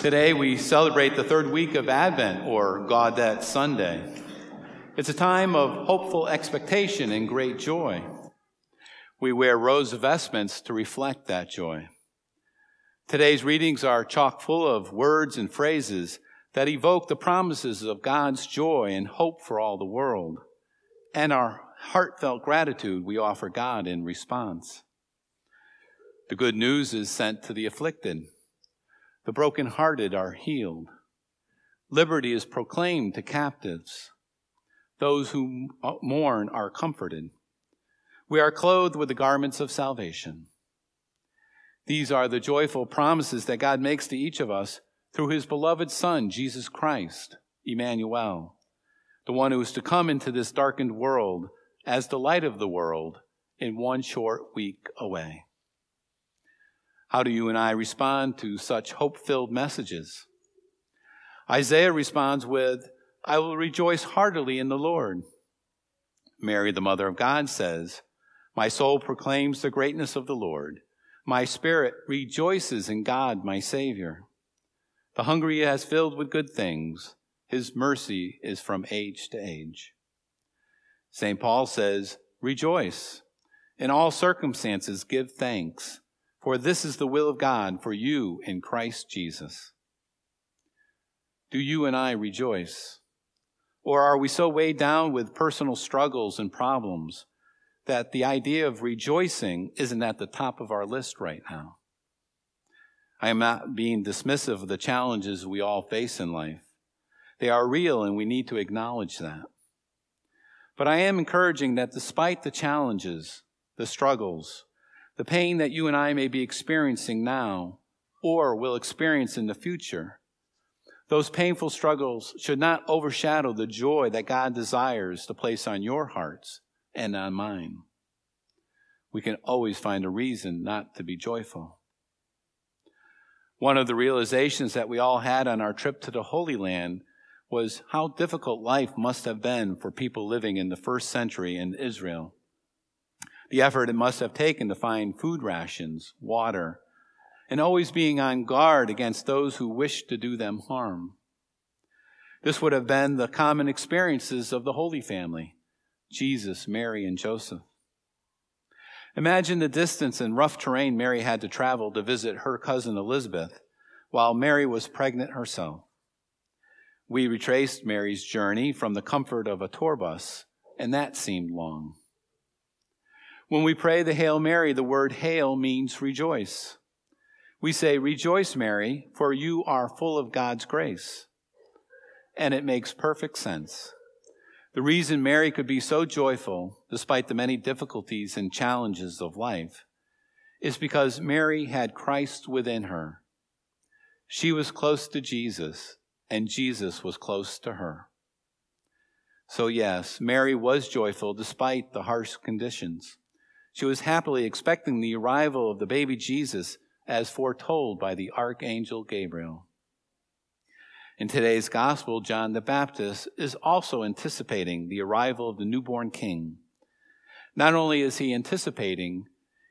Today we celebrate the third week of Advent, or Gaudete Sunday. It's a time of hopeful expectation and great joy. We wear rose vestments to reflect that joy. Today's readings are chock full of words and phrases that evoke the promises of God's joy and hope for all the world, and our heartfelt gratitude we offer God in response. The good news is sent to the afflicted. The brokenhearted are healed. Liberty is proclaimed to captives. Those who mourn are comforted. We are clothed with the garments of salvation. These are the joyful promises that God makes to each of us through his beloved Son, Jesus Christ, Emmanuel, the one who is to come into this darkened world as the light of the world in one short week away. How do you and I respond to such hope filled messages? Isaiah responds with, I will rejoice heartily in the Lord. Mary, the mother of God, says, My soul proclaims the greatness of the Lord. My spirit rejoices in God, my Savior. The hungry has filled with good things. His mercy is from age to age. St. Paul says, Rejoice. In all circumstances, give thanks for this is the will of God for you in Christ Jesus. Do you and I rejoice? Or are we so weighed down with personal struggles and problems that the idea of rejoicing isn't at the top of our list right now? I am not being dismissive of the challenges we all face in life. They are real and we need to acknowledge that. But I am encouraging that despite the challenges, the struggles, the pain that you and I may be experiencing now or will experience in the future. Those painful struggles should not overshadow the joy that God desires to place on your hearts and on mine. We can always find a reason not to be joyful. One of the realizations that we all had on our trip to the Holy Land was how difficult life must have been for people living in the first century in Israel the effort it must have taken to find food rations, water, and always being on guard against those who wished to do them harm. This would have been the common experiences of the Holy Family Jesus, Mary, and Joseph. Imagine the distance and rough terrain Mary had to travel to visit her cousin Elizabeth while Mary was pregnant herself. We retraced Mary's journey from the comfort of a tour bus, and that seemed long. When we pray the Hail Mary, the word hail means rejoice. We say, Rejoice, Mary, for you are full of God's grace. And it makes perfect sense. The reason Mary could be so joyful, despite the many difficulties and challenges of life, is because Mary had Christ within her. She was close to Jesus, and Jesus was close to her. So, yes, Mary was joyful despite the harsh conditions. She was happily expecting the arrival of the baby Jesus as foretold by the archangel Gabriel. In today's gospel, John the Baptist is also anticipating the arrival of the newborn king. Not only is he anticipating,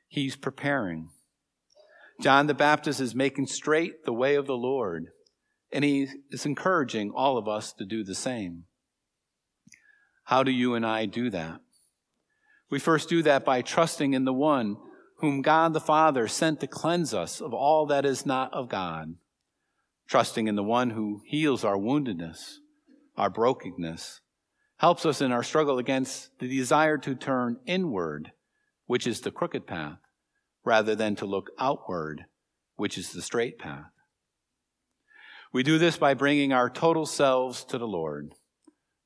he's preparing. John the Baptist is making straight the way of the Lord, and he is encouraging all of us to do the same. How do you and I do that? We first do that by trusting in the one whom God the Father sent to cleanse us of all that is not of God. Trusting in the one who heals our woundedness, our brokenness, helps us in our struggle against the desire to turn inward, which is the crooked path, rather than to look outward, which is the straight path. We do this by bringing our total selves to the Lord,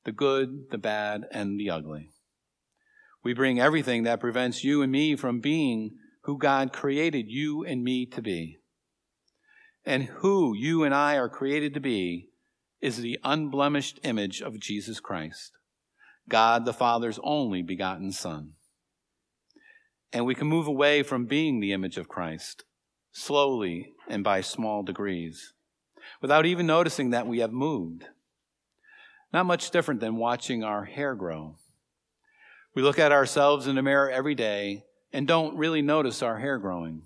the good, the bad, and the ugly. We bring everything that prevents you and me from being who God created you and me to be. And who you and I are created to be is the unblemished image of Jesus Christ, God the Father's only begotten Son. And we can move away from being the image of Christ slowly and by small degrees without even noticing that we have moved. Not much different than watching our hair grow. We look at ourselves in the mirror every day and don't really notice our hair growing.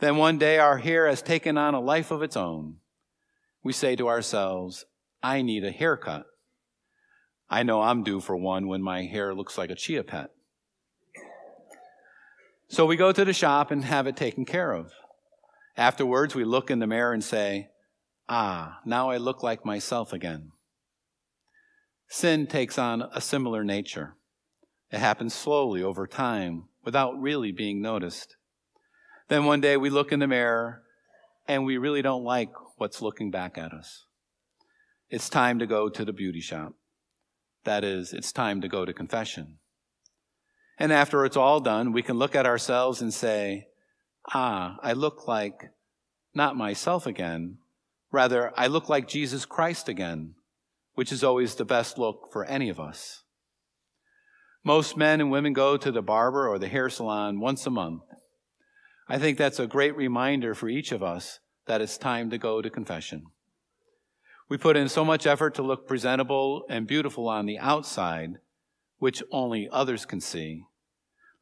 Then one day our hair has taken on a life of its own. we say to ourselves, I need a haircut. I know I'm due for one when my hair looks like a chia pet. So we go to the shop and have it taken care of. Afterwards, we look in the mirror and say, Ah, now I look like myself again. Sin takes on a similar nature. It happens slowly over time without really being noticed. Then one day we look in the mirror and we really don't like what's looking back at us. It's time to go to the beauty shop. That is, it's time to go to confession. And after it's all done, we can look at ourselves and say, ah, I look like not myself again. Rather, I look like Jesus Christ again, which is always the best look for any of us. Most men and women go to the barber or the hair salon once a month. I think that's a great reminder for each of us that it's time to go to confession. We put in so much effort to look presentable and beautiful on the outside, which only others can see.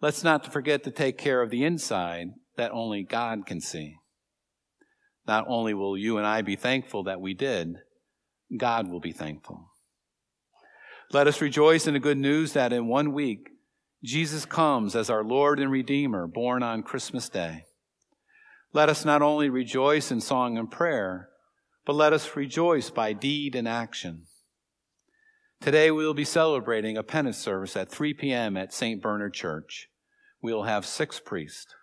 Let's not forget to take care of the inside that only God can see. Not only will you and I be thankful that we did, God will be thankful. Let us rejoice in the good news that in one week, Jesus comes as our Lord and Redeemer, born on Christmas Day. Let us not only rejoice in song and prayer, but let us rejoice by deed and action. Today we will be celebrating a penance service at 3 p.m. at St. Bernard Church. We will have six priests.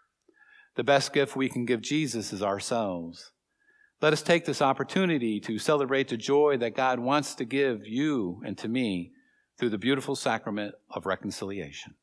The best gift we can give Jesus is ourselves. Let us take this opportunity to celebrate the joy that God wants to give you and to me through the beautiful sacrament of reconciliation.